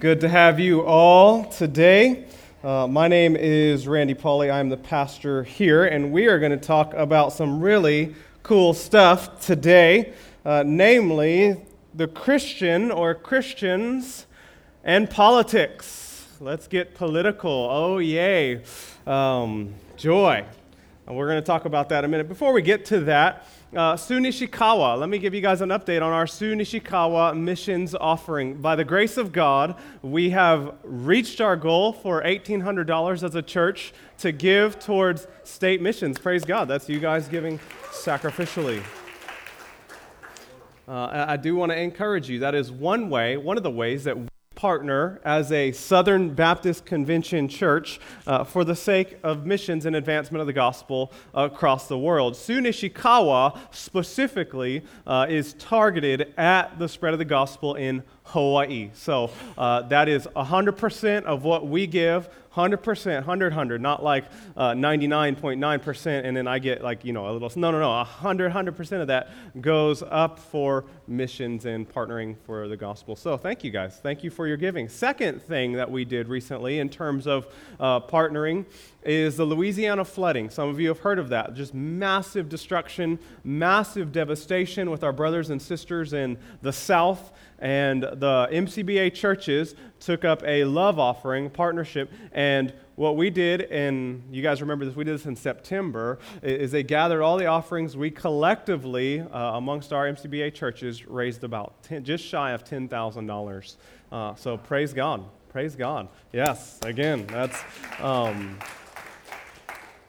Good to have you all today. Uh, my name is Randy Pauley. I'm the pastor here, and we are going to talk about some really cool stuff today, uh, namely the Christian or Christians and politics. Let's get political. Oh, yay. Um, joy. And we're going to talk about that a minute. Before we get to that, uh, Su Nishikawa. Let me give you guys an update on our Su Nishikawa missions offering. By the grace of God, we have reached our goal for $1,800 as a church to give towards state missions. Praise God. That's you guys giving sacrificially. Uh, I do want to encourage you. That is one way, one of the ways that partner as a Southern Baptist Convention church uh, for the sake of missions and advancement of the gospel across the world. Su Nishikawa specifically uh, is targeted at the spread of the gospel in Hawaii. So uh, that is 100% of what we give 100%, 100, 100, not like uh, 99.9%, and then I get like, you know, a little, no, no, no, 100, 100% of that goes up for missions and partnering for the gospel. So thank you guys. Thank you for your giving. Second thing that we did recently in terms of uh, partnering is the Louisiana flooding. Some of you have heard of that. Just massive destruction, massive devastation with our brothers and sisters in the South. And the MCBA churches took up a love offering partnership. And what we did, and you guys remember this, we did this in September, is they gathered all the offerings. We collectively, uh, amongst our MCBA churches, raised about 10, just shy of $10,000. Uh, so praise God. Praise God. Yes, again, that's. Um,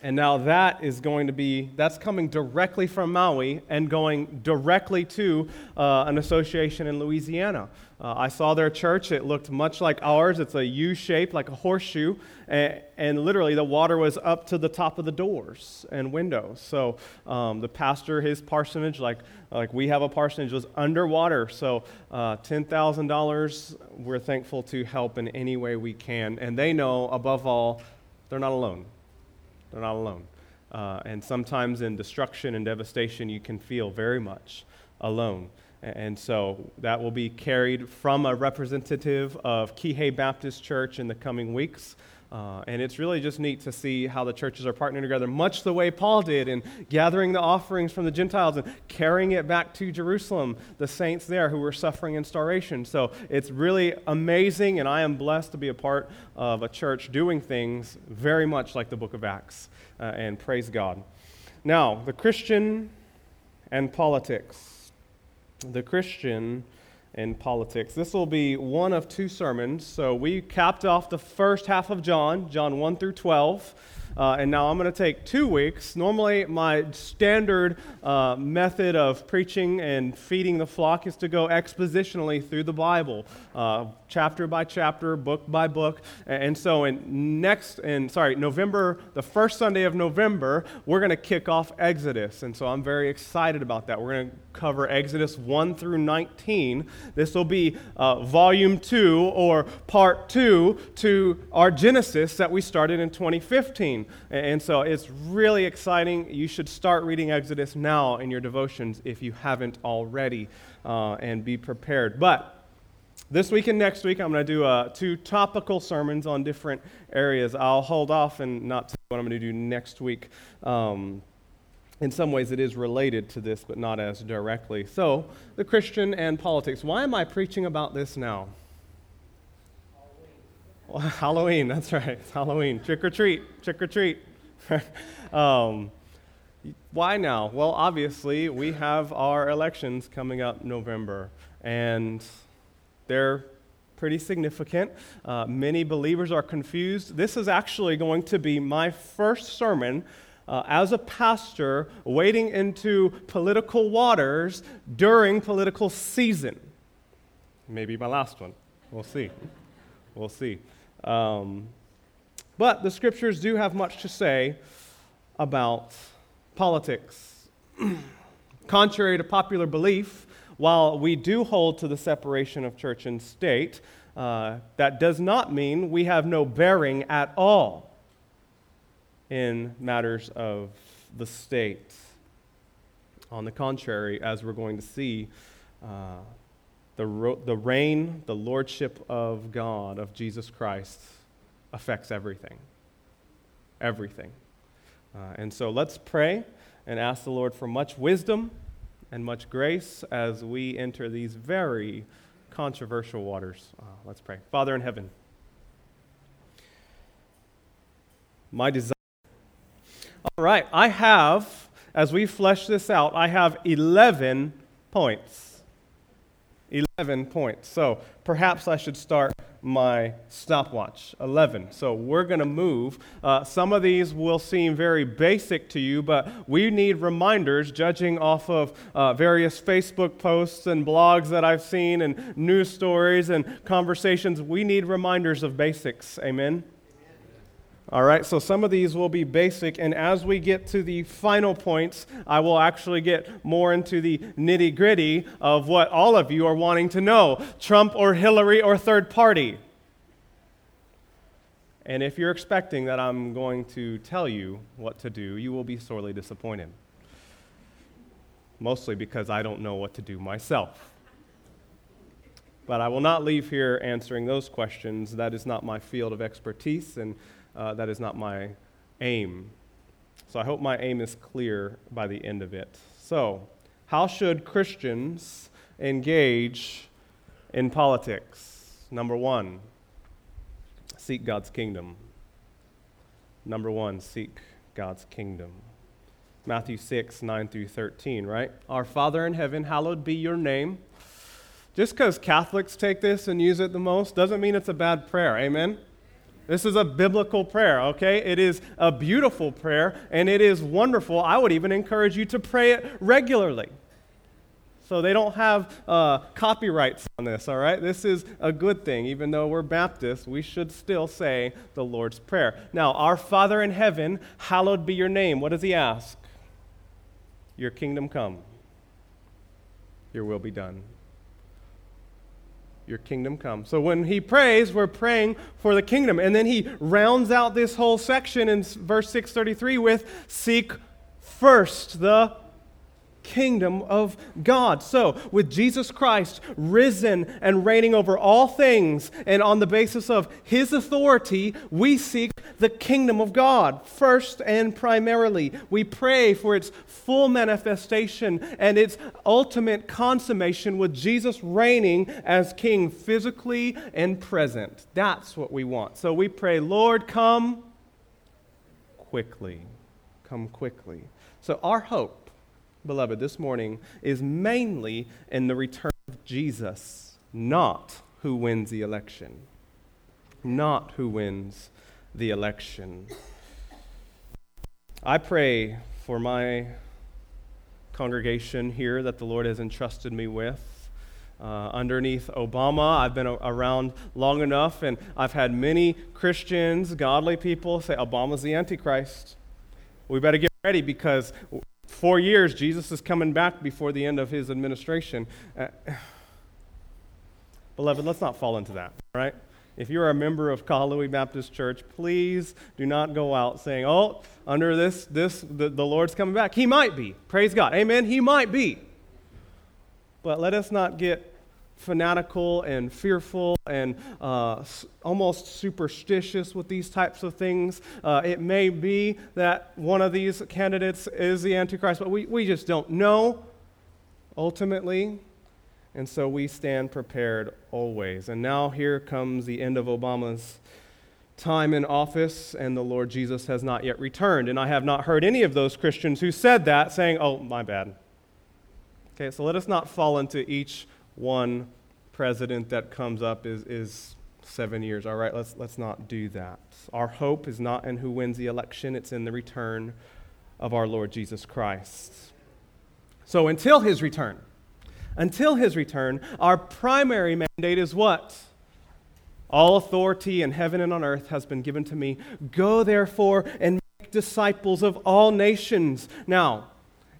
and now that is going to be, that's coming directly from Maui and going directly to uh, an association in Louisiana. Uh, I saw their church. It looked much like ours. It's a U shape, like a horseshoe. And, and, literally, the water was up to the top of the doors and windows. So um, the pastor, his parsonage, like, like we have a parsonage, was underwater. So uh, $10,000, we're thankful to help in any way we can. And they know, above all, they're not alone. They're not alone. Uh, and sometimes in destruction and devastation, you can feel very much alone. And so that will be carried from a representative of Kihei Baptist Church in the coming weeks. Uh, and it's really just neat to see how the churches are partnering together, much the way Paul did in gathering the offerings from the Gentiles and carrying it back to Jerusalem, the saints there who were suffering in starvation. So it's really amazing, and I am blessed to be a part of a church doing things very much like the book of Acts. Uh, and praise God. Now, the Christian and politics. The Christian in politics. This will be one of two sermons. So we capped off the first half of John, John 1 through 12. Uh, and now I'm going to take two weeks. Normally, my standard uh, method of preaching and feeding the flock is to go expositionally through the Bible, uh, chapter by chapter, book by book. And so, in next, in sorry, November, the first Sunday of November, we're going to kick off Exodus. And so, I'm very excited about that. We're going to cover Exodus 1 through 19. This will be uh, volume 2 or part 2 to our Genesis that we started in 2015. And so it's really exciting. You should start reading Exodus now in your devotions if you haven't already uh, and be prepared. But this week and next week, I'm going to do uh, two topical sermons on different areas. I'll hold off and not tell what I'm going to do next week. Um, in some ways, it is related to this, but not as directly. So, the Christian and politics. Why am I preaching about this now? Well, Halloween, that's right. It's Halloween. Trick or treat, trick or treat. um, why now? Well, obviously, we have our elections coming up November, and they're pretty significant. Uh, many believers are confused. This is actually going to be my first sermon uh, as a pastor wading into political waters during political season. Maybe my last one. We'll see. We'll see. Um, but the scriptures do have much to say about politics. Contrary to popular belief, while we do hold to the separation of church and state, uh, that does not mean we have no bearing at all in matters of the state. On the contrary, as we're going to see, uh, the, ro- the reign, the lordship of God, of Jesus Christ, affects everything. Everything. Uh, and so let's pray and ask the Lord for much wisdom and much grace as we enter these very controversial waters. Uh, let's pray. Father in heaven, my desire. All right, I have, as we flesh this out, I have 11 points. 11 points. So perhaps I should start my stopwatch. 11. So we're going to move. Uh, some of these will seem very basic to you, but we need reminders, judging off of uh, various Facebook posts and blogs that I've seen and news stories and conversations. We need reminders of basics. Amen. All right, so some of these will be basic, and as we get to the final points, I will actually get more into the nitty gritty of what all of you are wanting to know Trump or Hillary or third party. And if you're expecting that I'm going to tell you what to do, you will be sorely disappointed. Mostly because I don't know what to do myself. But I will not leave here answering those questions. That is not my field of expertise, and uh, that is not my aim. So I hope my aim is clear by the end of it. So, how should Christians engage in politics? Number one, seek God's kingdom. Number one, seek God's kingdom. Matthew 6, 9 through 13, right? Our Father in heaven, hallowed be your name. Just because Catholics take this and use it the most doesn't mean it's a bad prayer. Amen? This is a biblical prayer, okay? It is a beautiful prayer and it is wonderful. I would even encourage you to pray it regularly. So they don't have uh, copyrights on this, all right? This is a good thing. Even though we're Baptists, we should still say the Lord's Prayer. Now, our Father in heaven, hallowed be your name. What does he ask? Your kingdom come, your will be done your kingdom come. So when he prays, we're praying for the kingdom. And then he rounds out this whole section in verse 633 with seek first the kingdom of God. So, with Jesus Christ risen and reigning over all things, and on the basis of his authority, we seek the kingdom of God first and primarily. We pray for its full manifestation and its ultimate consummation with Jesus reigning as king physically and present. That's what we want. So, we pray, Lord, come quickly. Come quickly. So, our hope beloved, this morning is mainly in the return of Jesus, not who wins the election. Not who wins the election. I pray for my congregation here that the Lord has entrusted me with. Uh, underneath Obama, I've been a- around long enough, and I've had many Christians, godly people say Obama's the Antichrist. We better get ready because four years, Jesus is coming back before the end of his administration. Uh, beloved, let's not fall into that, right? If you're a member of Kahului Baptist Church, please do not go out saying, oh, under this, this the, the Lord's coming back. He might be. Praise God. Amen. He might be. But let us not get fanatical and fearful and uh, almost superstitious with these types of things. Uh, it may be that one of these candidates is the Antichrist, but we, we just don't know ultimately. And so we stand prepared always. And now here comes the end of Obama's time in office, and the Lord Jesus has not yet returned. And I have not heard any of those Christians who said that saying, oh, my bad. Okay, so let us not fall into each one president that comes up is, is seven years. All right, let's, let's not do that. Our hope is not in who wins the election, it's in the return of our Lord Jesus Christ. So until his return, until his return, our primary mandate is what? All authority in heaven and on earth has been given to me. Go therefore and make disciples of all nations. Now,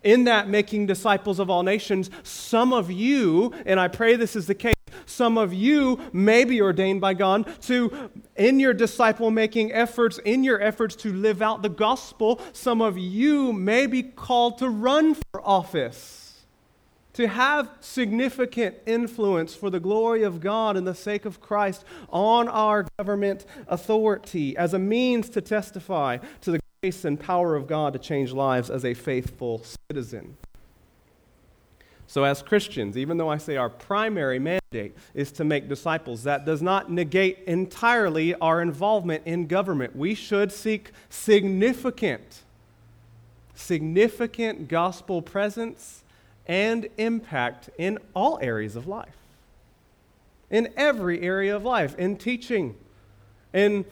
in that making disciples of all nations, some of you, and I pray this is the case, some of you may be ordained by God to, in your disciple making efforts, in your efforts to live out the gospel, some of you may be called to run for office. to have significant influence for the glory of God and the sake of Christ on our government authority as a means to testify to the grace and power of God to change lives as a faithful citizen. So, as Christians, even though I say our primary mandate is to make disciples, that does not negate entirely our involvement in government. We should seek significant, significant gospel presence and impact in all areas of life. In every area of life, in teaching, in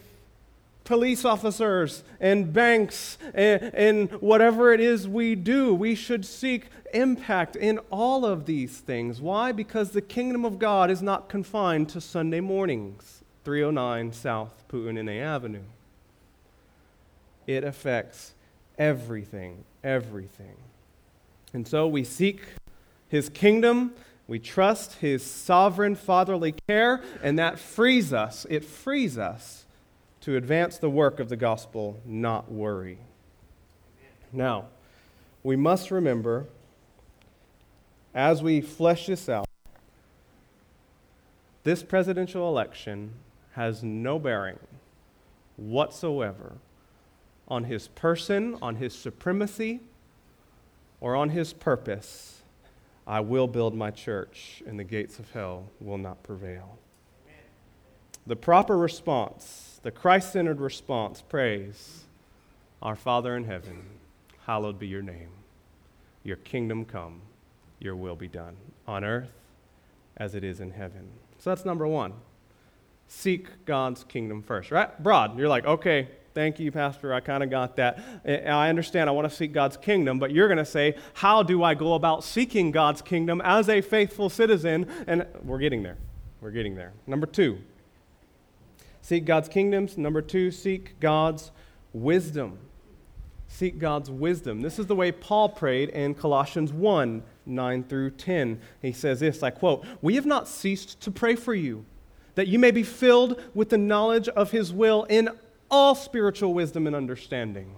police officers and banks and, and, whatever it is we do, we should seek impact in all of these things. Why? Because the kingdom of God is not confined to Sunday mornings, 309 South Pu'unene Avenue. It affects everything, everything. And so we seek his kingdom, we trust his sovereign fatherly care, and that frees us. It frees us to advance the work of the gospel, not worry. Now, we must remember as we flesh this out, this presidential election has no bearing whatsoever on his person, on his supremacy, or on his purpose. I will build my church, and the gates of hell will not prevail. The proper response, the Christ centered response, praise Our Father in heaven, hallowed be your name. Your kingdom come, your will be done on earth as it is in heaven. So that's number one. Seek God's kingdom first, right? Broad. You're like, okay, thank you, Pastor. I kind of got that. Eh, eh, I understand I want to seek God's kingdom, but you're going to say, how do I go about seeking God's kingdom as a faithful citizen? And we're getting there. We're getting there. Number two, Seek God's kingdoms. Number two, seek God's wisdom. Seek God's wisdom. This is the way Paul prayed in Colossians 1 9 through 10. He says this I quote, We have not ceased to pray for you, that you may be filled with the knowledge of his will in all spiritual wisdom and understanding.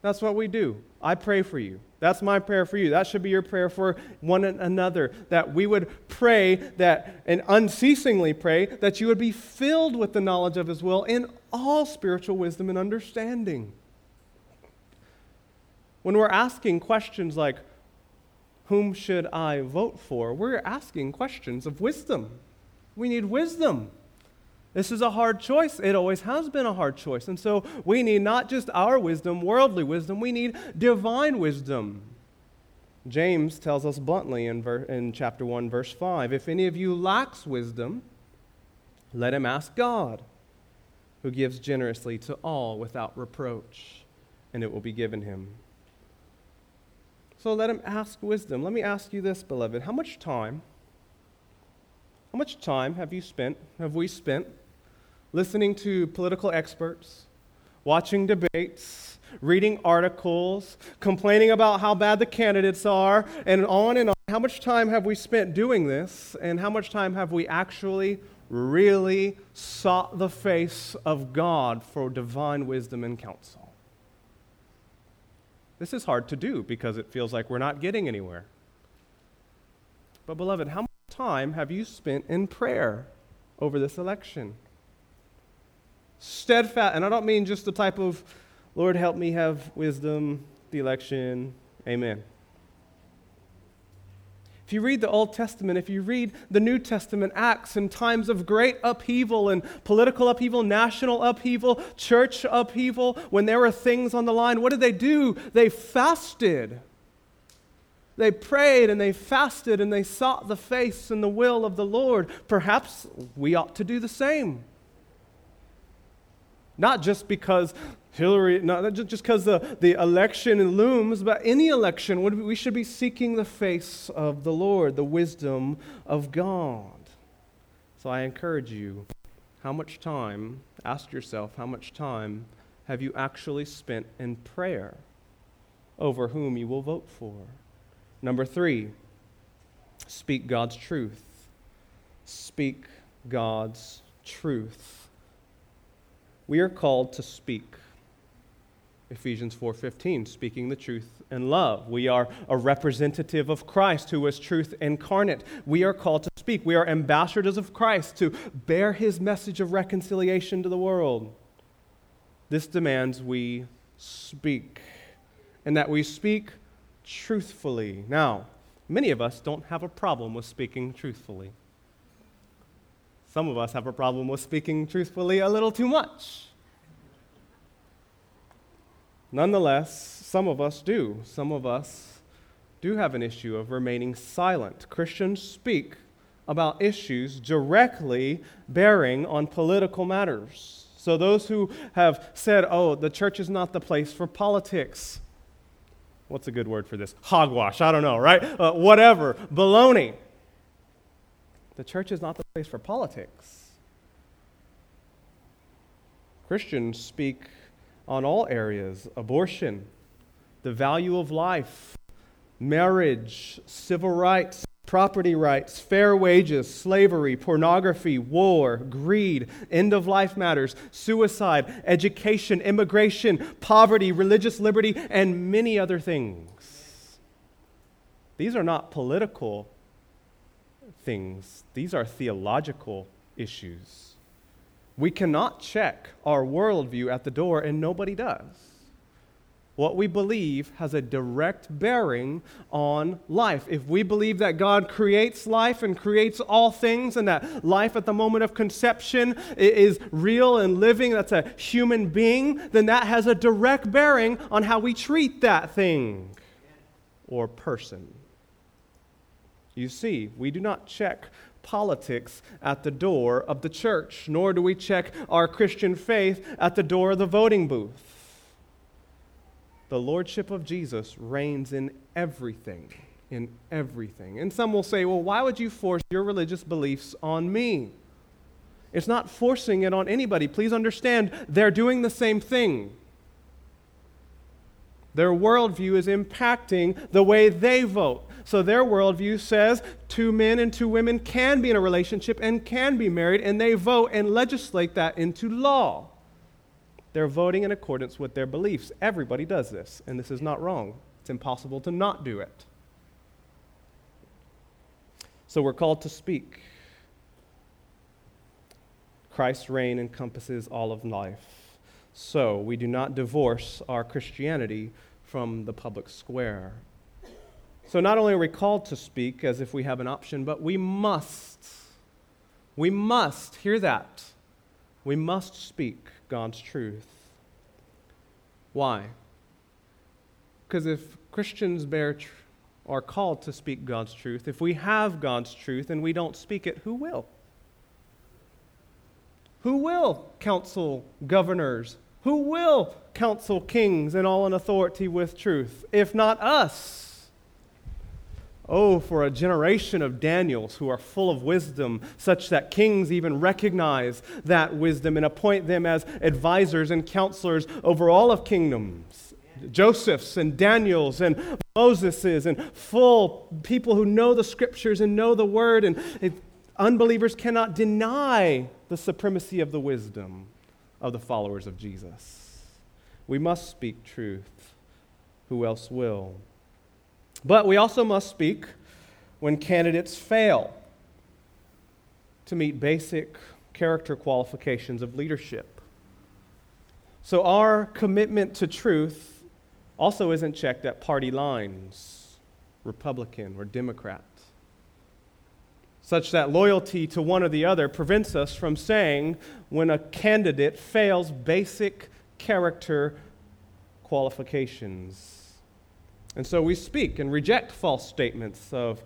That's what we do. I pray for you. That's my prayer for you. That should be your prayer for one another. That we would pray that, and unceasingly pray, that you would be filled with the knowledge of His will in all spiritual wisdom and understanding. When we're asking questions like, whom should I vote for? We're asking questions of wisdom. We need wisdom. This is a hard choice. It always has been a hard choice. And so we need not just our wisdom, worldly wisdom, we need divine wisdom. James tells us bluntly in, ver- in chapter 1, verse 5 If any of you lacks wisdom, let him ask God, who gives generously to all without reproach, and it will be given him. So let him ask wisdom. Let me ask you this, beloved. How much time, how much time have you spent, have we spent listening to political experts, watching debates, reading articles, complaining about how bad the candidates are, and on and on. How much time have we spent doing this, and how much time have we actually really sought the face of God for divine wisdom and counsel? This is hard to do because it feels like we're not getting anywhere. But, beloved, how much time have you spent in prayer over this election? Steadfast, and I don't mean just the type of, Lord, help me have wisdom, the election, amen. If you read the Old Testament, if you read the New Testament, Acts, in times of great upheaval and political upheaval, national upheaval, church upheaval, when there were things on the line, what did they do? They fasted. They prayed and they fasted and they sought the face and the will of the Lord. Perhaps we ought to do the same. Not just because Hillary, not just because the, the election looms, but any election, we should be seeking the face of the Lord, the wisdom of God. So I encourage you how much time, ask yourself, how much time have you actually spent in prayer over whom you will vote for? Number three, speak God's truth. Speak God's truth we are called to speak. Ephesians 4:15 speaking the truth in love. We are a representative of Christ who is truth incarnate. We are called to speak. We are ambassadors of Christ to bear his message of reconciliation to the world. This demands we speak and that we speak truthfully. Now, many of us don't have a problem with speaking truthfully. Some of us have a problem with speaking truthfully a little too much. Nonetheless, some of us do. Some of us do have an issue of remaining silent. Christians speak about issues directly bearing on political matters. So, those who have said, oh, the church is not the place for politics, what's a good word for this? Hogwash, I don't know, right? Uh, whatever, baloney. The church is not the place for politics. Christians speak on all areas abortion, the value of life, marriage, civil rights, property rights, fair wages, slavery, pornography, war, greed, end of life matters, suicide, education, immigration, poverty, religious liberty, and many other things. These are not political things, these are theological issues. We cannot check our worldview at the door, and nobody does. What we believe has a direct bearing on life. If we believe that God creates life and creates all things, and that life at the moment of conception is real and living, that's a human being, then that has a direct bearing on how we treat that thing or person. You see, we do not check politics at the door of the church, nor do we check our Christian faith at the door of the voting booth. The Lordship of Jesus reigns in everything, in everything. And some will say, well, why would you force your religious beliefs on me? It's not forcing it on anybody. Please understand, they're doing the same thing. Their worldview is impacting the way they vote. So their worldview says two men and two women can be in a relationship and can be married, and they vote and legislate that into law. They're voting in accordance with their beliefs. Everybody does this, and this is not wrong. It's impossible to not do it. So we're called to speak. Christ's reign encompasses all of life. So we do not divorce our Christianity from the public square. So not only are we called to speak as if we have an option, but we must. We must, hear that. We must speak God's truth. Why? Because if Christians bear tr- are called to speak God's truth, if we have God's truth and we don't speak it, who will? Who will counsel governors? Who will counsel kings and all in authority with truth, if not us? Oh, for a generation of Daniels who are full of wisdom, such that kings even recognize that wisdom and appoint them as advisors and counselors over all of kingdoms. Joseph's and Daniel's and Moseses and full people who know the scriptures and know the word, and unbelievers cannot deny the supremacy of the wisdom of the followers of Jesus. We must speak truth. Who else will? But we also must speak when candidates fail to meet basic character qualifications of leadership. So our commitment to truth also isn't checked at party lines, Republican or Democrat, such that loyalty to one or the other prevents us from saying when a candidate fails basic character qualifications. And so we speak and reject false statements of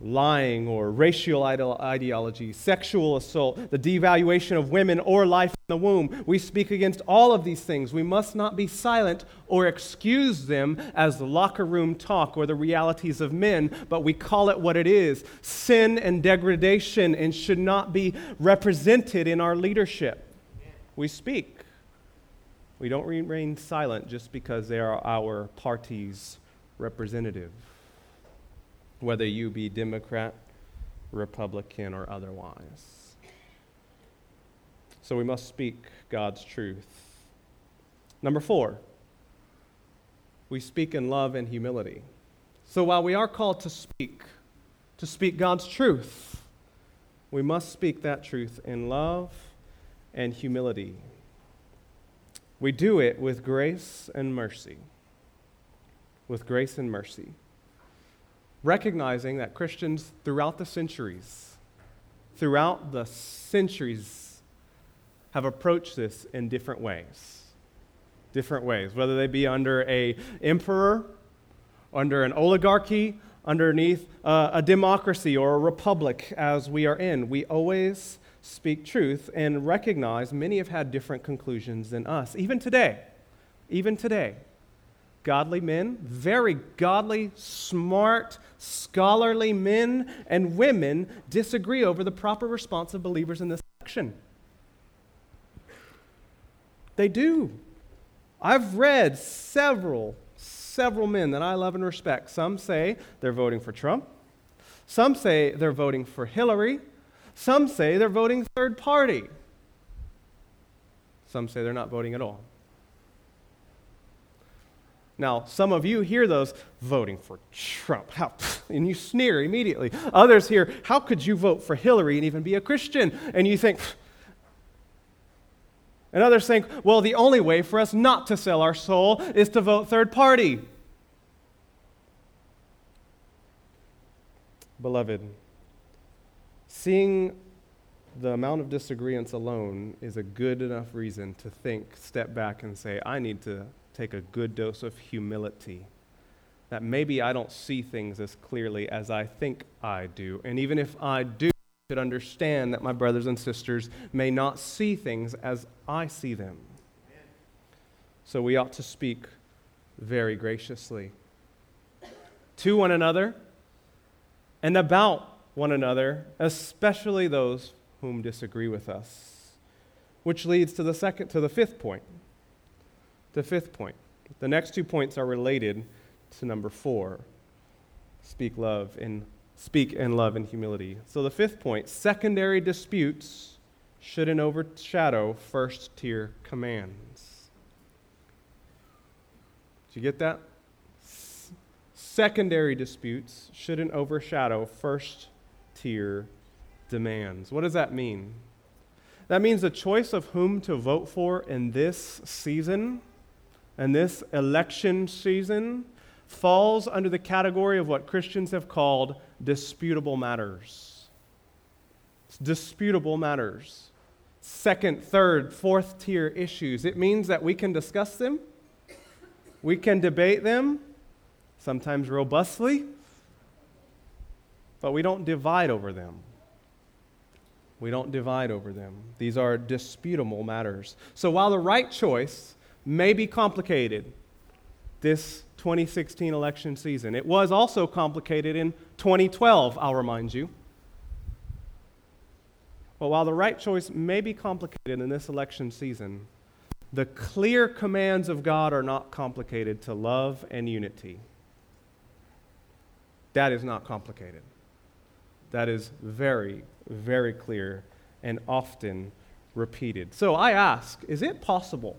lying or racial ideology, sexual assault, the devaluation of women or life in the womb. We speak against all of these things. We must not be silent or excuse them as locker room talk or the realities of men, but we call it what it is sin and degradation and should not be represented in our leadership. We speak. We don't remain silent just because they are our party's representative, whether you be Democrat, Republican, or otherwise. So we must speak God's truth. Number four, we speak in love and humility. So while we are called to speak, to speak God's truth, we must speak that truth in love and humility. We do it with grace and mercy. With grace and mercy. Recognizing that Christians throughout the centuries, throughout the centuries, have approached this in different ways. Different ways, whether they be under a emperor, under an oligarchy, underneath uh, a democracy or a republic as we are in. We always speak truth and recognize many have had different conclusions than us. Even today, even today, godly men, very godly, smart, scholarly men and women disagree over the proper response of believers in this section. They do. I've read several, several men that I love and respect. Some say they're voting for Trump. Some say they're voting for Hillary. Some say they're voting third party. Some say they're not voting at all. Now, some of you hear those voting for Trump, how, and you sneer immediately. Others hear, how could you vote for Hillary and even be a Christian? And you think, and others think, well, the only way for us not to sell our soul is to vote third party. Beloved, Seeing the amount of disagreements alone is a good enough reason to think, step back, and say, I need to take a good dose of humility. That maybe I don't see things as clearly as I think I do. And even if I do, I should understand that my brothers and sisters may not see things as I see them. So we ought to speak very graciously to one another and about one another, especially those whom disagree with us. Which leads to the second to the fifth point. The fifth point. The next two points are related to number 4. Speak love in speak in love and humility. So the fifth point, secondary disputes shouldn't overshadow first tier commands. Did you get that? Secondary disputes shouldn't overshadow first tier demands. What does that mean? That means the choice of whom to vote for in this season, and this election season, falls under the category of what Christians have called disputable matters. It's disputable matters. Second, third, fourth tier issues. It means that we can discuss them, we can debate them, sometimes robustly, but we don't divide over them. We don't divide over them. These are disputable matters. So while the right choice may be complicated this 2016 election season, it was also complicated in 2012, I'll remind you. But while the right choice may be complicated in this election season, the clear commands of God are not complicated to love and unity. That is not complicated. That is very, very clear and often repeated. So I ask, is it possible?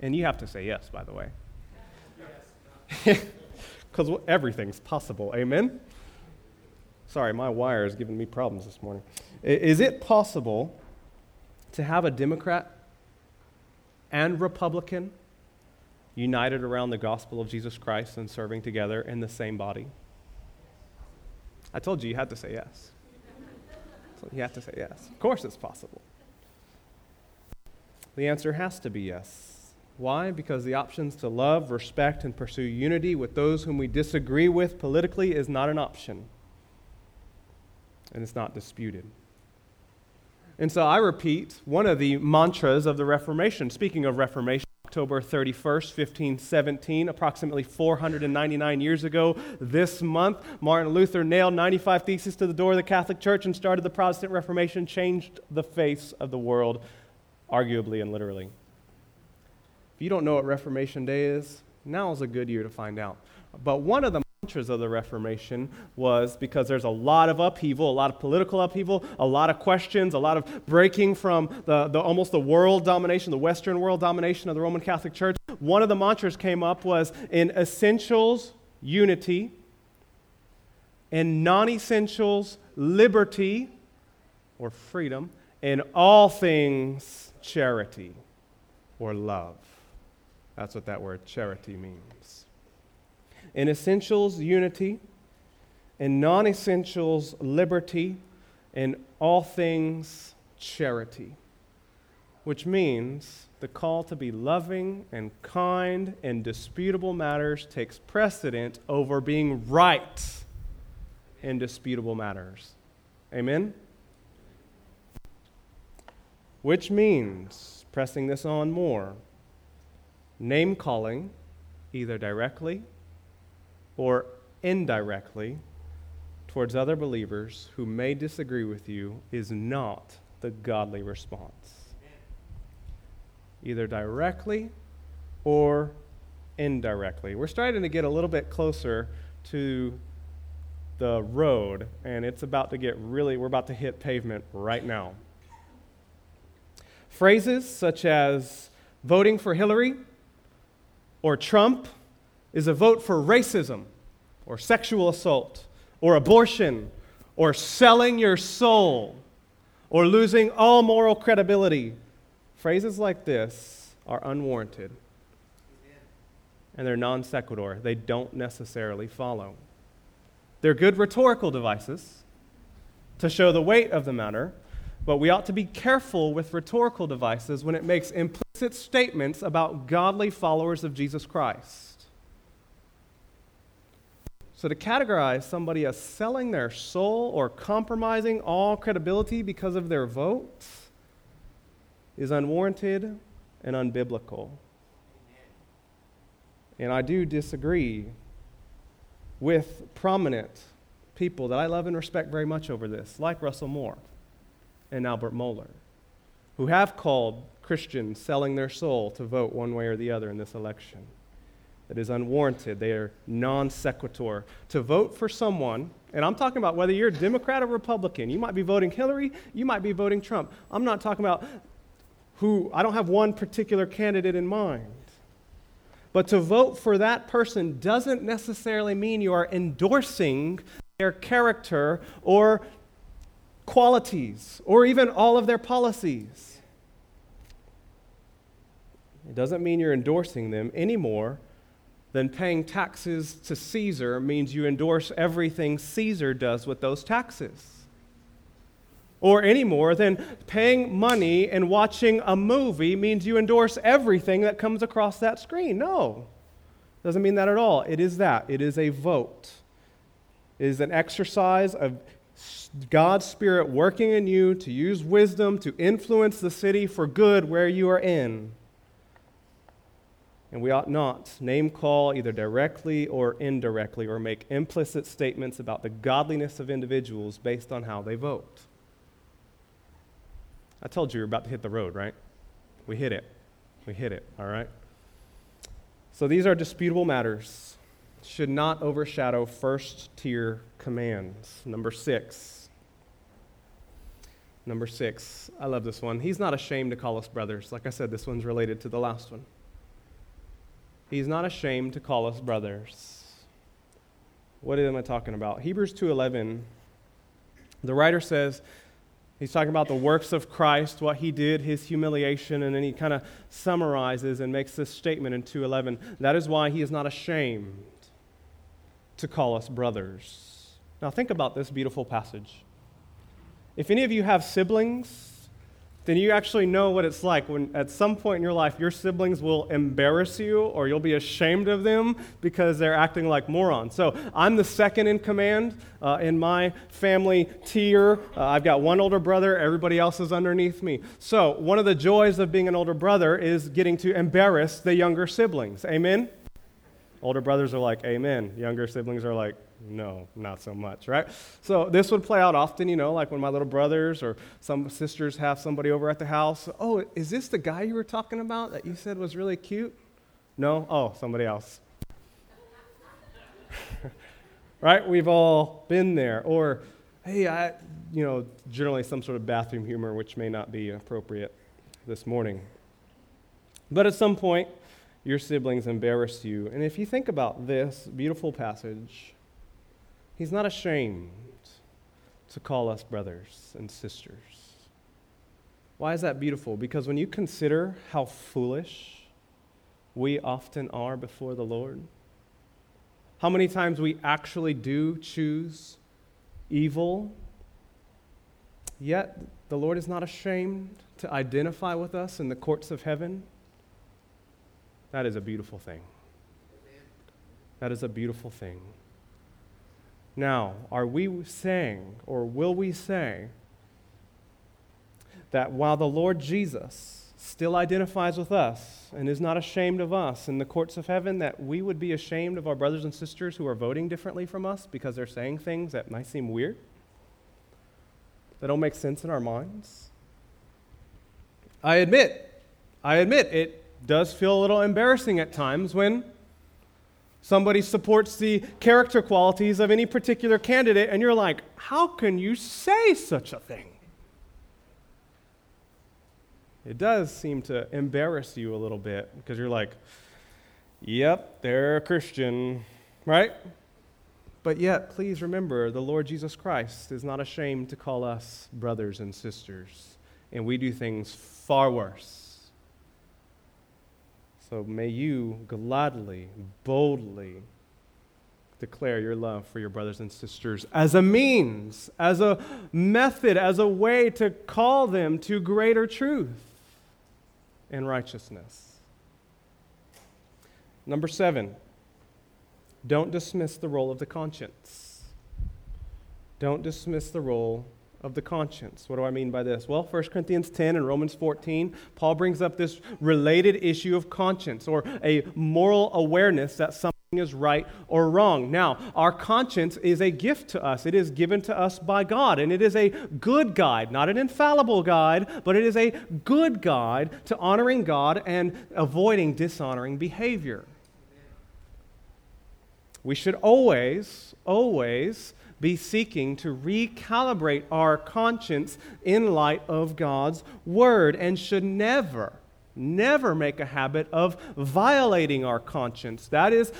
And you have to say yes, by the way. Because everything's possible. Amen? Sorry, my wire is giving me problems this morning. Is it possible to have a Democrat and Republican united around the gospel of Jesus Christ and serving together in the same body? I told you you had to say yes. So you have to say yes. Of course it's possible. The answer has to be yes. Why? Because the options to love, respect, and pursue unity with those whom we disagree with politically is not an option. And it's not disputed. And so I repeat one of the mantras of the Reformation. Speaking of Reformation, October 31st, 1517, approximately 499 years ago this month. Martin Luther nailed 95 Theses to the door of the Catholic Church and started the Protestant Reformation, changed the face of the world, arguably and literally. If you don't know what Reformation Day is, now is a good year to find out. But one of the of the Reformation was because there's a lot of upheaval, a lot of political upheaval, a lot of questions, a lot of breaking from the, the almost the world domination, the Western world domination of the Roman Catholic Church. One of the mantras came up was in essentials, unity, in non essentials, liberty or freedom, in all things, charity or love. That's what that word charity means. In essentials, unity. In non essentials, liberty. In all things, charity. Which means the call to be loving and kind in disputable matters takes precedent over being right in disputable matters. Amen? Which means, pressing this on more, name calling, either directly or indirectly, towards other believers who may disagree with you is not the godly response. Either directly or indirectly. We're starting to get a little bit closer to the road, and it's about to get really, we're about to hit pavement right now. Phrases such as voting for Hillary or Trump is a vote for racism or sexual assault or abortion or selling your soul or losing all moral credibility. Phrases like this are unwarranted and they're non sequitur. They don't necessarily follow. They're good rhetorical devices to show the weight of the matter, but we ought to be careful with rhetorical devices when it makes implicit statements about godly followers of Jesus Christ. So, to categorize somebody as selling their soul or compromising all credibility because of their vote is unwarranted and unbiblical. And I do disagree with prominent people that I love and respect very much over this, like Russell Moore and Albert Mohler, who have called Christians selling their soul to vote one way or the other in this election. That is unwarranted. They are non sequitur. To vote for someone, and I'm talking about whether you're a Democrat or Republican, you might be voting Hillary, you might be voting Trump. I'm not talking about who, I don't have one particular candidate in mind. But to vote for that person doesn't necessarily mean you are endorsing their character or qualities or even all of their policies. It doesn't mean you're endorsing them any than paying taxes to Caesar means you endorse everything Caesar does with those taxes or any more than paying money and watching a movie means you endorse everything that comes across that screen. No, doesn't mean that at all. It is that. It is a vote. It is an exercise of God's Spirit working in you to use wisdom to influence the city for good where you are in. And we ought not name call either directly or indirectly or make implicit statements about the godliness of individuals based on how they vote. I told you we are about to hit the road, right? We hit it. We hit it, all right? So these are disputable matters. Should not overshadow first tier commands. Number six. Number six. I love this one. He's not ashamed to call us brothers. Like I said, this one's related to the last one. He's not ashamed to call us brothers. What am I talking about? Hebrews 2:11. The writer says, He's talking about the works of Christ, what he did, his humiliation, and then he kind of summarizes and makes this statement in 2:11. That is why he is not ashamed to call us brothers. Now think about this beautiful passage. If any of you have siblings, then you actually know what it's like when at some point in your life your siblings will embarrass you or you'll be ashamed of them because they're acting like morons. So I'm the second in command uh, in my family tier. Uh, I've got one older brother, everybody else is underneath me. So one of the joys of being an older brother is getting to embarrass the younger siblings. Amen? Older brothers are like, Amen. Younger siblings are like, no, not so much, right? So this would play out often, you know, like when my little brothers or some sisters have somebody over at the house. Oh, is this the guy you were talking about that you said was really cute? No? Oh, somebody else. right? We've all been there. Or, hey, I, you know, generally some sort of bathroom humor, which may not be appropriate this morning. But at some point, your siblings embarrass you. And if you think about this beautiful passage, he's not ashamed to call us brothers and sisters. Why is that beautiful? Because when you consider how foolish we often are before the Lord, how many times we actually do choose evil, yet the Lord is not ashamed to identify with us in the courts of heaven that is a beautiful thing. That is a beautiful thing. Now, are we saying, or will we say, that while the Lord Jesus still identifies with us and is not ashamed of us in the courts of heaven, that we would be ashamed of our brothers and sisters who are voting differently from us because they're saying things that might seem weird, that don't make sense in our minds? I admit, I admit, it does feel a little embarrassing at times when somebody supports the character qualities of any particular candidate, and you're like, how can you say such a thing? It does seem to embarrass you a little bit because you're like, yep, they're a Christian, right? But yet, please remember, the Lord Jesus Christ is not ashamed to call us brothers and sisters, and we do things far worse. So may you gladly, boldly declare your love for your brothers and sisters as a means, as a method, as a way to call them to greater truth and righteousness. Number seven, don't dismiss the role of the conscience. Don't dismiss the role of the conscience. What do I mean by this? Well, 1 Corinthians 10 and Romans 14, Paul brings up this related issue of conscience or a moral awareness that something is right or wrong. Now, our conscience is a gift to us. It is given to us by God, and it is a good guide, not an infallible guide, but it is a good guide to honoring God and avoiding dishonoring behavior. We should always, always be seeking to recalibrate our conscience in light of God's Word and should never, never make a habit of violating our conscience. That is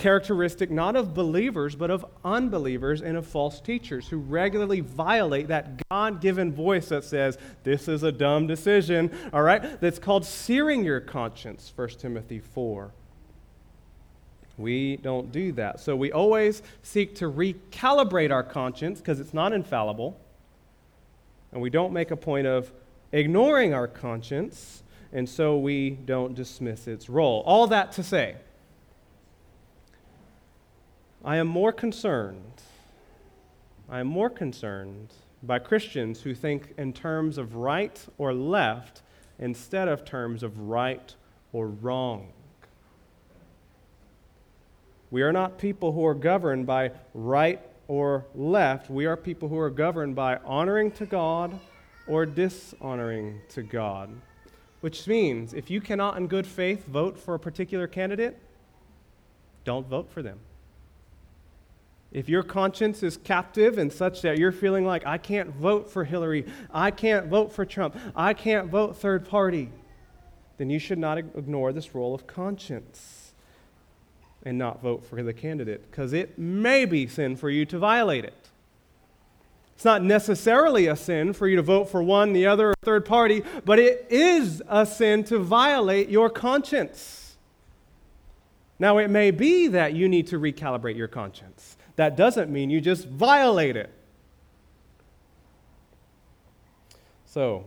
characteristic not of believers, but of unbelievers and of false teachers who regularly violate that God given voice that says, This is a dumb decision, all right? That's called searing your conscience, 1 Timothy 4. We don't do that. So we always seek to recalibrate our conscience because it's not infallible. And we don't make a point of ignoring our conscience, and so we don't dismiss its role. All that to say, I am more concerned, I am more concerned by Christians who think in terms of right or left instead of terms of right or wrong. We are not people who are governed by right or left. We are people who are governed by honoring to God or dishonoring to God. Which means if you cannot, in good faith, vote for a particular candidate, don't vote for them. If your conscience is captive and such that you're feeling like, I can't vote for Hillary, I can't vote for Trump, I can't vote third party, then you should not ignore this role of conscience and not vote for the candidate because it may be sin for you to violate it. It's not necessarily a sin for you to vote for one, the other, or third party, but it is a sin to violate your conscience. Now, it may be that you need to recalibrate your conscience. That doesn't mean you just violate it. So,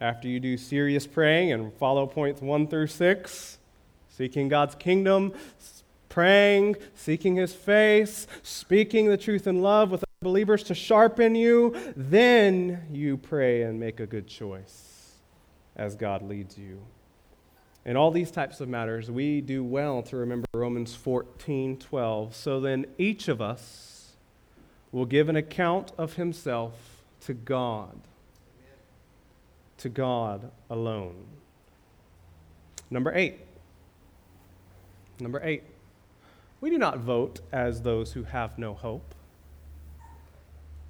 after you do serious praying and follow points one through six, seeking God's kingdom, praying, seeking his face, speaking the truth in love with believers to sharpen you, then you pray and make a good choice as God leads you. In all these types of matters, we do well to remember Romans 14 12. So then each of us will give an account of himself to God. To God alone. Number eight. Number eight. We do not vote as those who have no hope.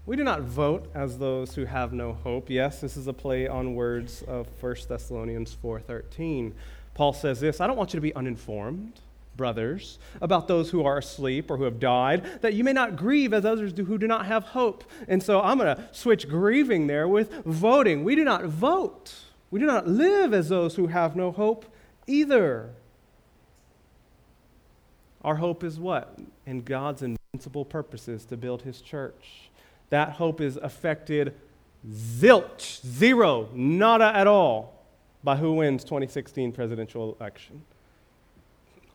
We do not vote as those who have no hope. Yes, this is a play on words of 1 Thessalonians 4:13. Paul says this, I don't want you to be uninformed, brothers, about those who are asleep or who have died, that you may not grieve as others do who do not have hope. And so I'm going to switch grieving there with voting. We do not vote. We do not live as those who have no hope either. Our hope is what? In God's invincible purposes to build his church. That hope is affected zilch, zero, nada at all by who wins 2016 presidential election.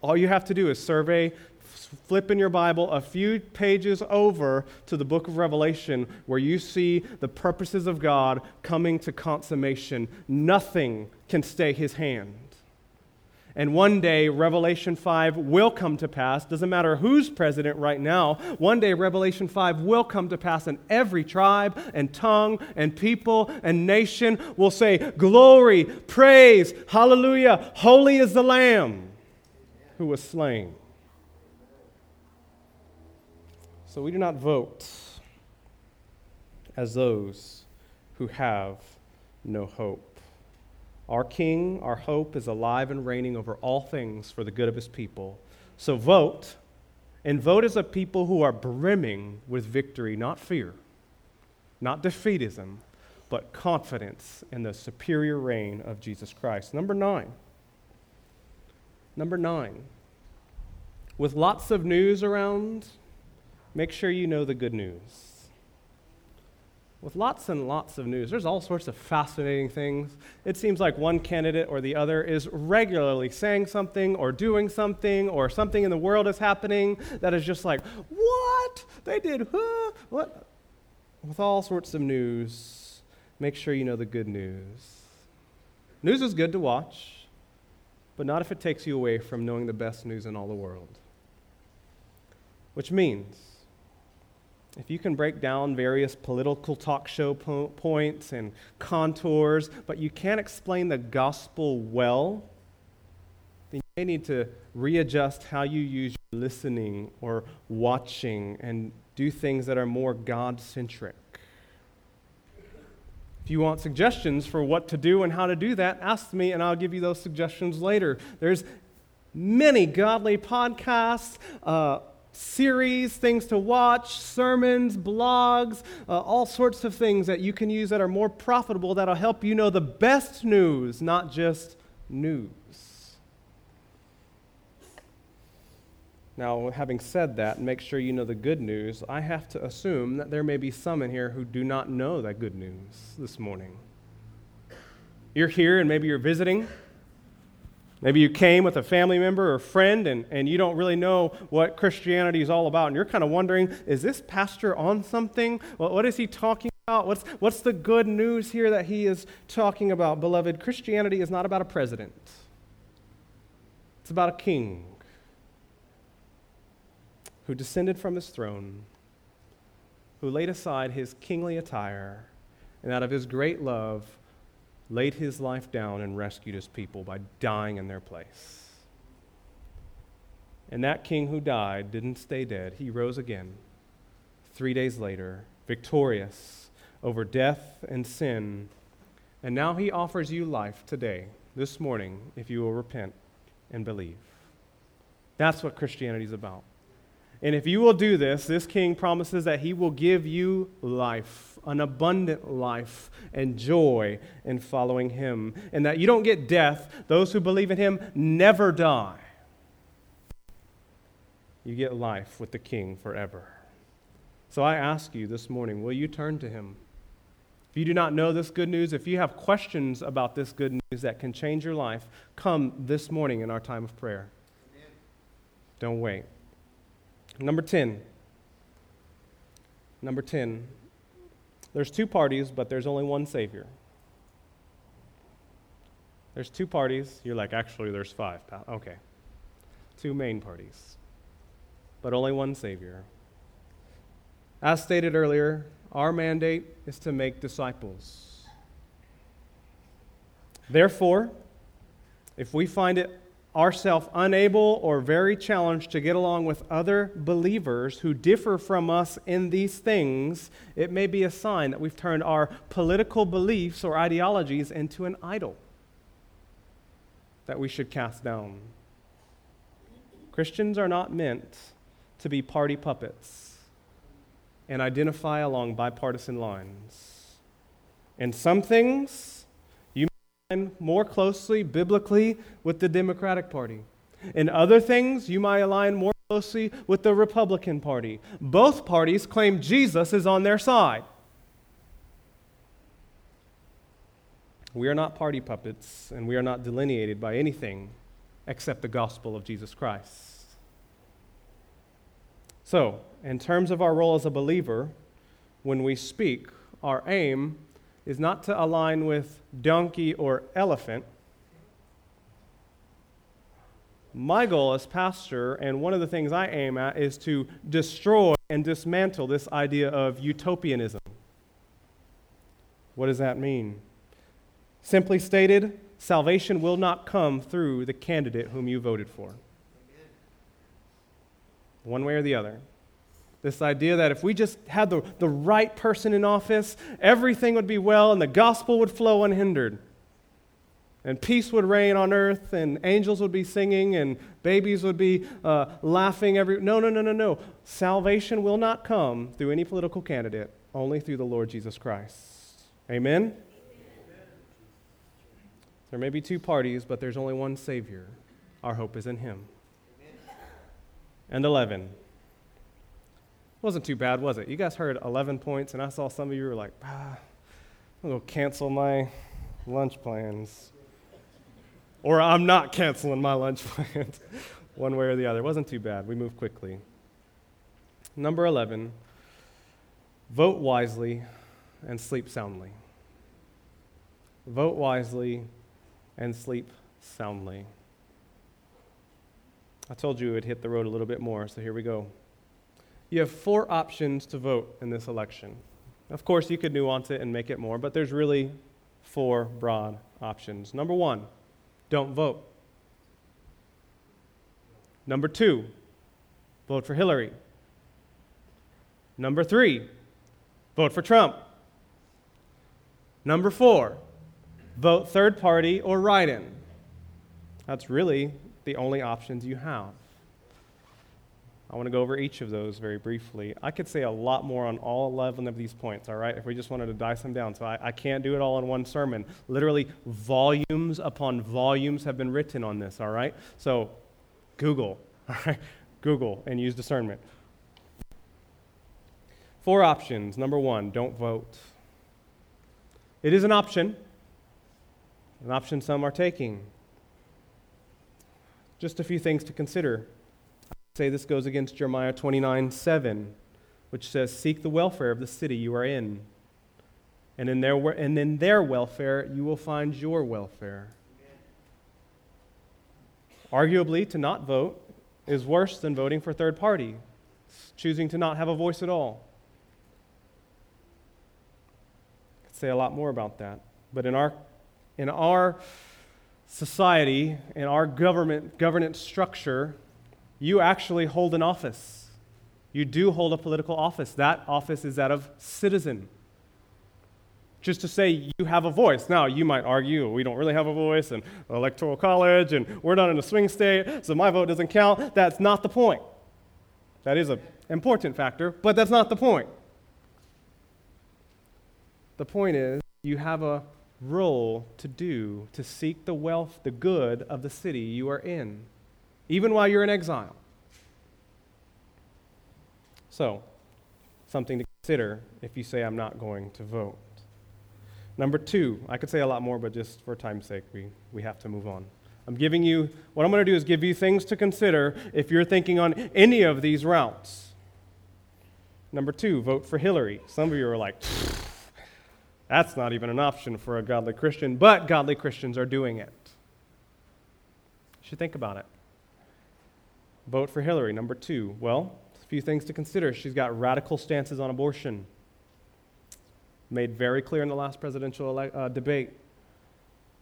All you have to do is survey, flip in your Bible a few pages over to the book of Revelation where you see the purposes of God coming to consummation. Nothing can stay his hand. And one day, Revelation 5 will come to pass. Doesn't matter who's president right now. One day, Revelation 5 will come to pass, and every tribe and tongue and people and nation will say, Glory, praise, hallelujah, holy is the Lamb who was slain. So we do not vote as those who have no hope. Our King, our hope, is alive and reigning over all things for the good of his people. So vote, and vote as a people who are brimming with victory, not fear, not defeatism, but confidence in the superior reign of Jesus Christ. Number nine. Number nine. With lots of news around, make sure you know the good news with lots and lots of news. There's all sorts of fascinating things. It seems like one candidate or the other is regularly saying something or doing something or something in the world is happening that is just like, what? They did, huh? What? With all sorts of news, make sure you know the good news. News is good to watch, but not if it takes you away from knowing the best news in all the world. Which means, if you can break down various political talk show po- points and contours, but you can't explain the gospel well, then you may need to readjust how you use your listening or watching and do things that are more God centric. If you want suggestions for what to do and how to do that, ask me and I'll give you those suggestions later. There's many godly podcasts. Uh, series, things to watch, sermons, blogs, uh, all sorts of things that you can use that are more profitable that'll help you know the best news, not just news. Now, having said that, make sure you know the good news. I have to assume that there may be some in here who do not know that good news this morning. You're here and maybe you're visiting. Maybe you came with a family member or friend and, and you don't really know what Christianity is all about. And you're kind of wondering, is this pastor on something? What is he talking about? What's, what's the good news here that he is talking about? Beloved, Christianity is not about a president, it's about a king who descended from his throne, who laid aside his kingly attire, and out of his great love, laid his life down and rescued his people by dying in their place. And that king who died didn't stay dead, he rose again three days later, victorious over death and sin. And now he offers you life today, this morning, if you will repent and believe. That's what Christianity is about. And if you will do this, this king promises that he will give you life, an abundant life and joy in following him. And that you don't get death. Those who believe in him never die. You get life with the king forever. So I ask you this morning will you turn to him? If you do not know this good news, if you have questions about this good news that can change your life, come this morning in our time of prayer. Amen. Don't wait. Number 10. Number 10. There's two parties, but there's only one Savior. There's two parties. You're like, actually, there's five. Okay. Two main parties, but only one Savior. As stated earlier, our mandate is to make disciples. Therefore, if we find it ourselves unable or very challenged to get along with other believers who differ from us in these things, it may be a sign that we've turned our political beliefs or ideologies into an idol that we should cast down. Christians are not meant to be party puppets and identify along bipartisan lines. In some things, more closely biblically with the Democratic Party. In other things, you might align more closely with the Republican Party. Both parties claim Jesus is on their side. We are not party puppets, and we are not delineated by anything except the gospel of Jesus Christ. So, in terms of our role as a believer, when we speak, our aim is not to align with donkey or elephant. My goal as pastor, and one of the things I aim at, is to destroy and dismantle this idea of utopianism. What does that mean? Simply stated, salvation will not come through the candidate whom you voted for one way or the other. This idea that if we just had the, the right person in office, everything would be well and the gospel would flow unhindered. And peace would reign on earth, and angels would be singing, and babies would be uh, laughing every. No, no, no, no, no. Salvation will not come through any political candidate, only through the Lord Jesus Christ. Amen? Amen? There may be two parties, but there's only one Savior. Our hope is in Him and 11. Wasn't too bad, was it? You guys heard 11 points, and I saw some of you were like, ah, I'm going to cancel my lunch plans. Or I'm not canceling my lunch plans, one way or the other. Wasn't too bad. We moved quickly. Number 11 vote wisely and sleep soundly. Vote wisely and sleep soundly. I told you it would hit the road a little bit more, so here we go. You have four options to vote in this election. Of course, you could nuance it and make it more, but there's really four broad options. Number one, don't vote. Number two, vote for Hillary. Number three, vote for Trump. Number four, vote third party or write in. That's really the only options you have. I want to go over each of those very briefly. I could say a lot more on all 11 of these points, all right, if we just wanted to dice them down. So I, I can't do it all in one sermon. Literally, volumes upon volumes have been written on this, all right? So Google, all right? Google and use discernment. Four options. Number one, don't vote. It is an option, an option some are taking. Just a few things to consider. Say this goes against Jeremiah 29 7, which says, Seek the welfare of the city you are in, and in their, and in their welfare you will find your welfare. Arguably, to not vote is worse than voting for third party, choosing to not have a voice at all. I could say a lot more about that. But in our, in our society, in our government governance structure, you actually hold an office. You do hold a political office. That office is that of citizen. Just to say you have a voice. Now, you might argue we don't really have a voice in electoral college and we're not in a swing state, so my vote doesn't count. That's not the point. That is an important factor, but that's not the point. The point is you have a role to do to seek the wealth, the good of the city you are in, even while you're in exile. So, something to consider if you say, I'm not going to vote. Number two, I could say a lot more, but just for time's sake, we, we have to move on. I'm giving you, what I'm going to do is give you things to consider if you're thinking on any of these routes. Number two, vote for Hillary. Some of you are like, that's not even an option for a godly Christian, but godly Christians are doing it. You should think about it. Vote for Hillary. Number two, well, a few things to consider. She's got radical stances on abortion, made very clear in the last presidential ele- uh, debate.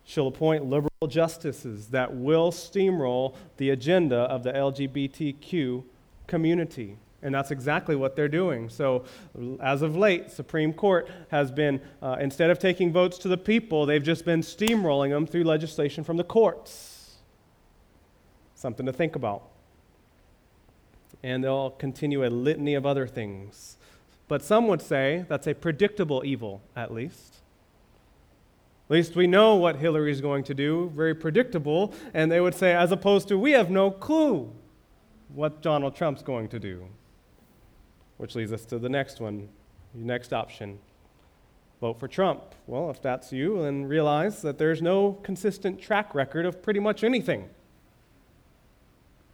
She'll appoint liberal justices that will steamroll the agenda of the LGBTQ community. And that's exactly what they're doing. So, as of late, Supreme Court has been, uh, instead of taking votes to the people, they've just been steamrolling them through legislation from the courts. Something to think about. And they'll continue a litany of other things. But some would say that's a predictable evil, at least. At least we know what Hillary is going to do, very predictable. And they would say, as opposed to, we have no clue what Donald Trump's going to do. Which leads us to the next one, the next option. Vote for Trump. Well, if that's you, then realize that there's no consistent track record of pretty much anything.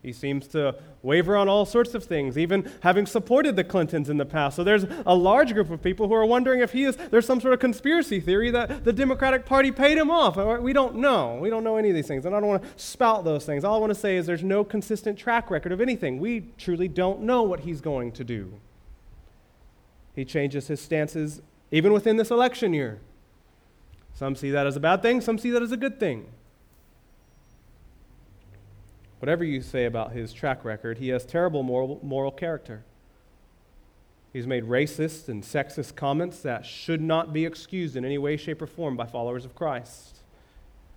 He seems to waver on all sorts of things, even having supported the Clintons in the past. So there's a large group of people who are wondering if he is, there's some sort of conspiracy theory that the Democratic Party paid him off. Uh, we don't know. We don't know any of these things. And I don't want to spout those things. All I want to say is there's no consistent track record of anything. We truly don't know what he's going to do. He changes his stances even within this election year. Some see that as a bad thing, some see that as a good thing. Whatever you say about his track record, he has terrible moral, moral character. He's made racist and sexist comments that should not be excused in any way, shape, or form by followers of Christ.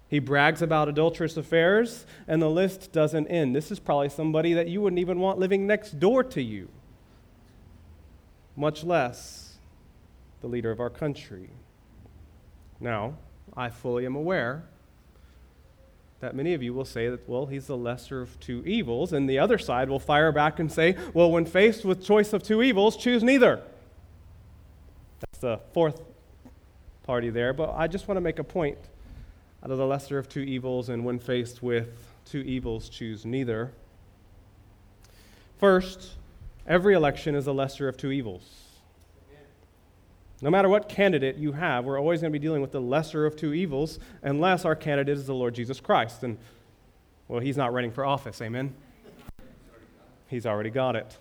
He brags about adulterous affairs, and the list doesn't end. This is probably somebody that you wouldn't even want living next door to you much less the leader of our country. Now, I fully am aware that many of you will say that, well, he's the lesser of two evils, and the other side will fire back and say, well, when faced with choice of two evils, choose neither. That's the fourth party there, but I just want to make a point out of the lesser of two evils, and when faced with two evils, choose neither. First, Every election is a lesser of two evils. No matter what candidate you have, we're always going to be dealing with the lesser of two evils unless our candidate is the Lord Jesus Christ. And, well, he's not running for office, amen? He's already got it.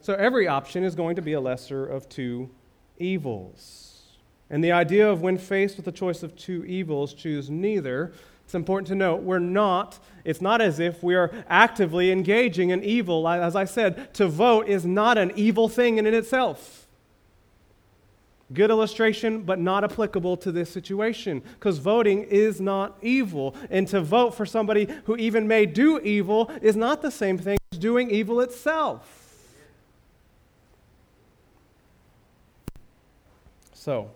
So every option is going to be a lesser of two evils. And the idea of when faced with the choice of two evils, choose neither it's important to note we're not, it's not as if we are actively engaging in evil. As I said, to vote is not an evil thing in itself. Good illustration, but not applicable to this situation because voting is not evil. And to vote for somebody who even may do evil is not the same thing as doing evil itself. So,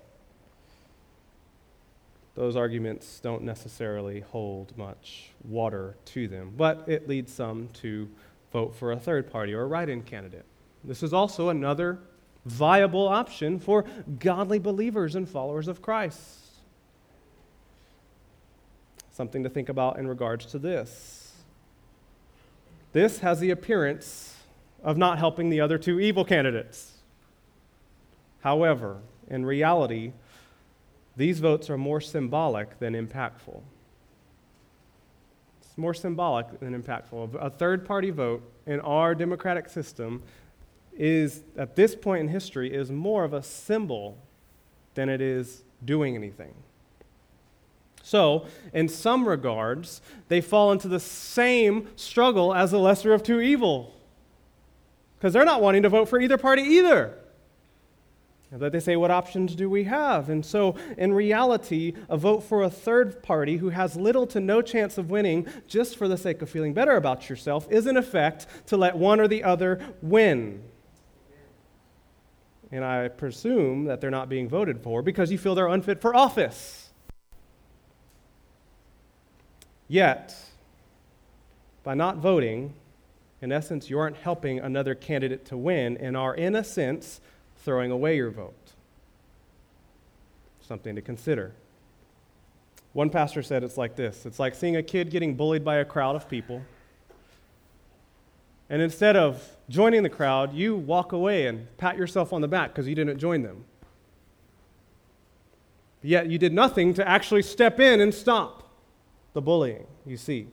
those arguments don't necessarily hold much water to them, but it leads some to vote for a third party or a write in candidate. This is also another viable option for godly believers and followers of Christ. Something to think about in regards to this. This has the appearance of not helping the other two evil candidates. However, in reality, these votes are more symbolic than impactful. It's more symbolic than impactful. A third party vote in our democratic system is, at this point in history, is more of a symbol than it is doing anything. So, in some regards, they fall into the same struggle as the lesser of two evils. Because they're not wanting to vote for either party either. But they say, what options do we have? And so, in reality, a vote for a third party who has little to no chance of winning just for the sake of feeling better about yourself is, in effect, to let one or the other win. And I presume that they're not being voted for because you feel they're unfit for office. Yet, by not voting, in essence, you aren't helping another candidate to win and are, in a sense, throwing away your vote. Something to consider. One pastor said it's like this it's like seeing a kid getting bullied by a crowd of people. And instead of joining the crowd, you walk away and pat yourself on the back because you didn't join them. Yet you did nothing to actually step in and stop the bullying, you see.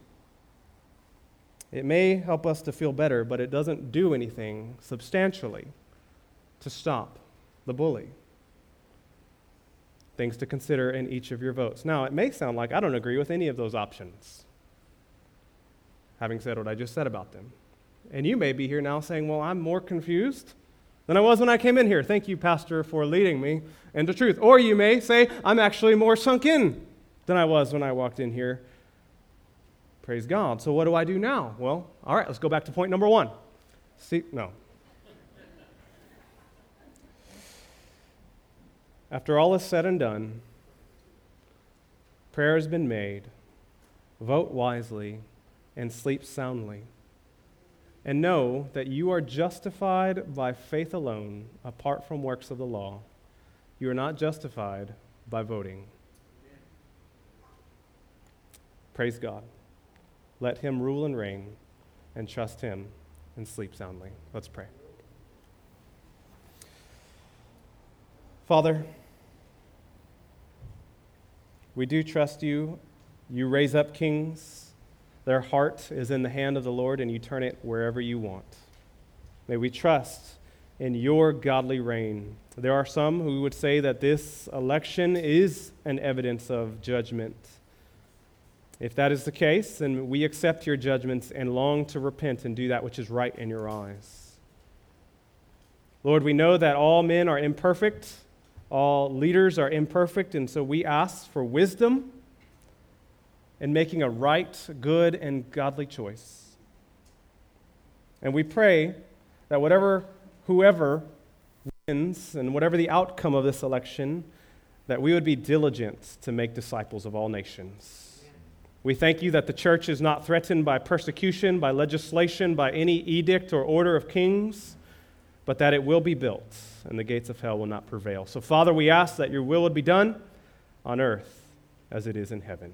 It may help us to feel better, but it doesn't do anything substantially to stop the bully. things to consider in each of your votes. Now, it may sound like I don't agree with any of those options, having said what I just said about them. And you may be here now saying, Well, I'm more confused than I was when I came in here. Thank you, Pastor, for leading me into truth. Or you may say, I'm actually more sunk in than I was when I walked in here. Praise God. So, what do I do now? Well, all right, let's go back to point number one. See, no. After all is said and done, prayer has been made, vote wisely, and sleep soundly. And know that you are justified by faith alone, apart from works of the law. You are not justified by voting. Praise God. Let Him rule and reign, and trust Him and sleep soundly. Let's pray. Father, we do trust you. You raise up kings. Their heart is in the hand of the Lord, and you turn it wherever you want. May we trust in your godly reign. There are some who would say that this election is an evidence of judgment. If that is the case, then we accept your judgments and long to repent and do that which is right in your eyes. Lord, we know that all men are imperfect all leaders are imperfect, and so we ask for wisdom in making a right, good, and godly choice. And we pray that whatever, whoever wins, and whatever the outcome of this election, that we would be diligent to make disciples of all nations. We thank you that the church is not threatened by persecution, by legislation, by any edict or order of kings, but that it will be built and the gates of hell will not prevail. So, Father, we ask that your will would be done on earth as it is in heaven.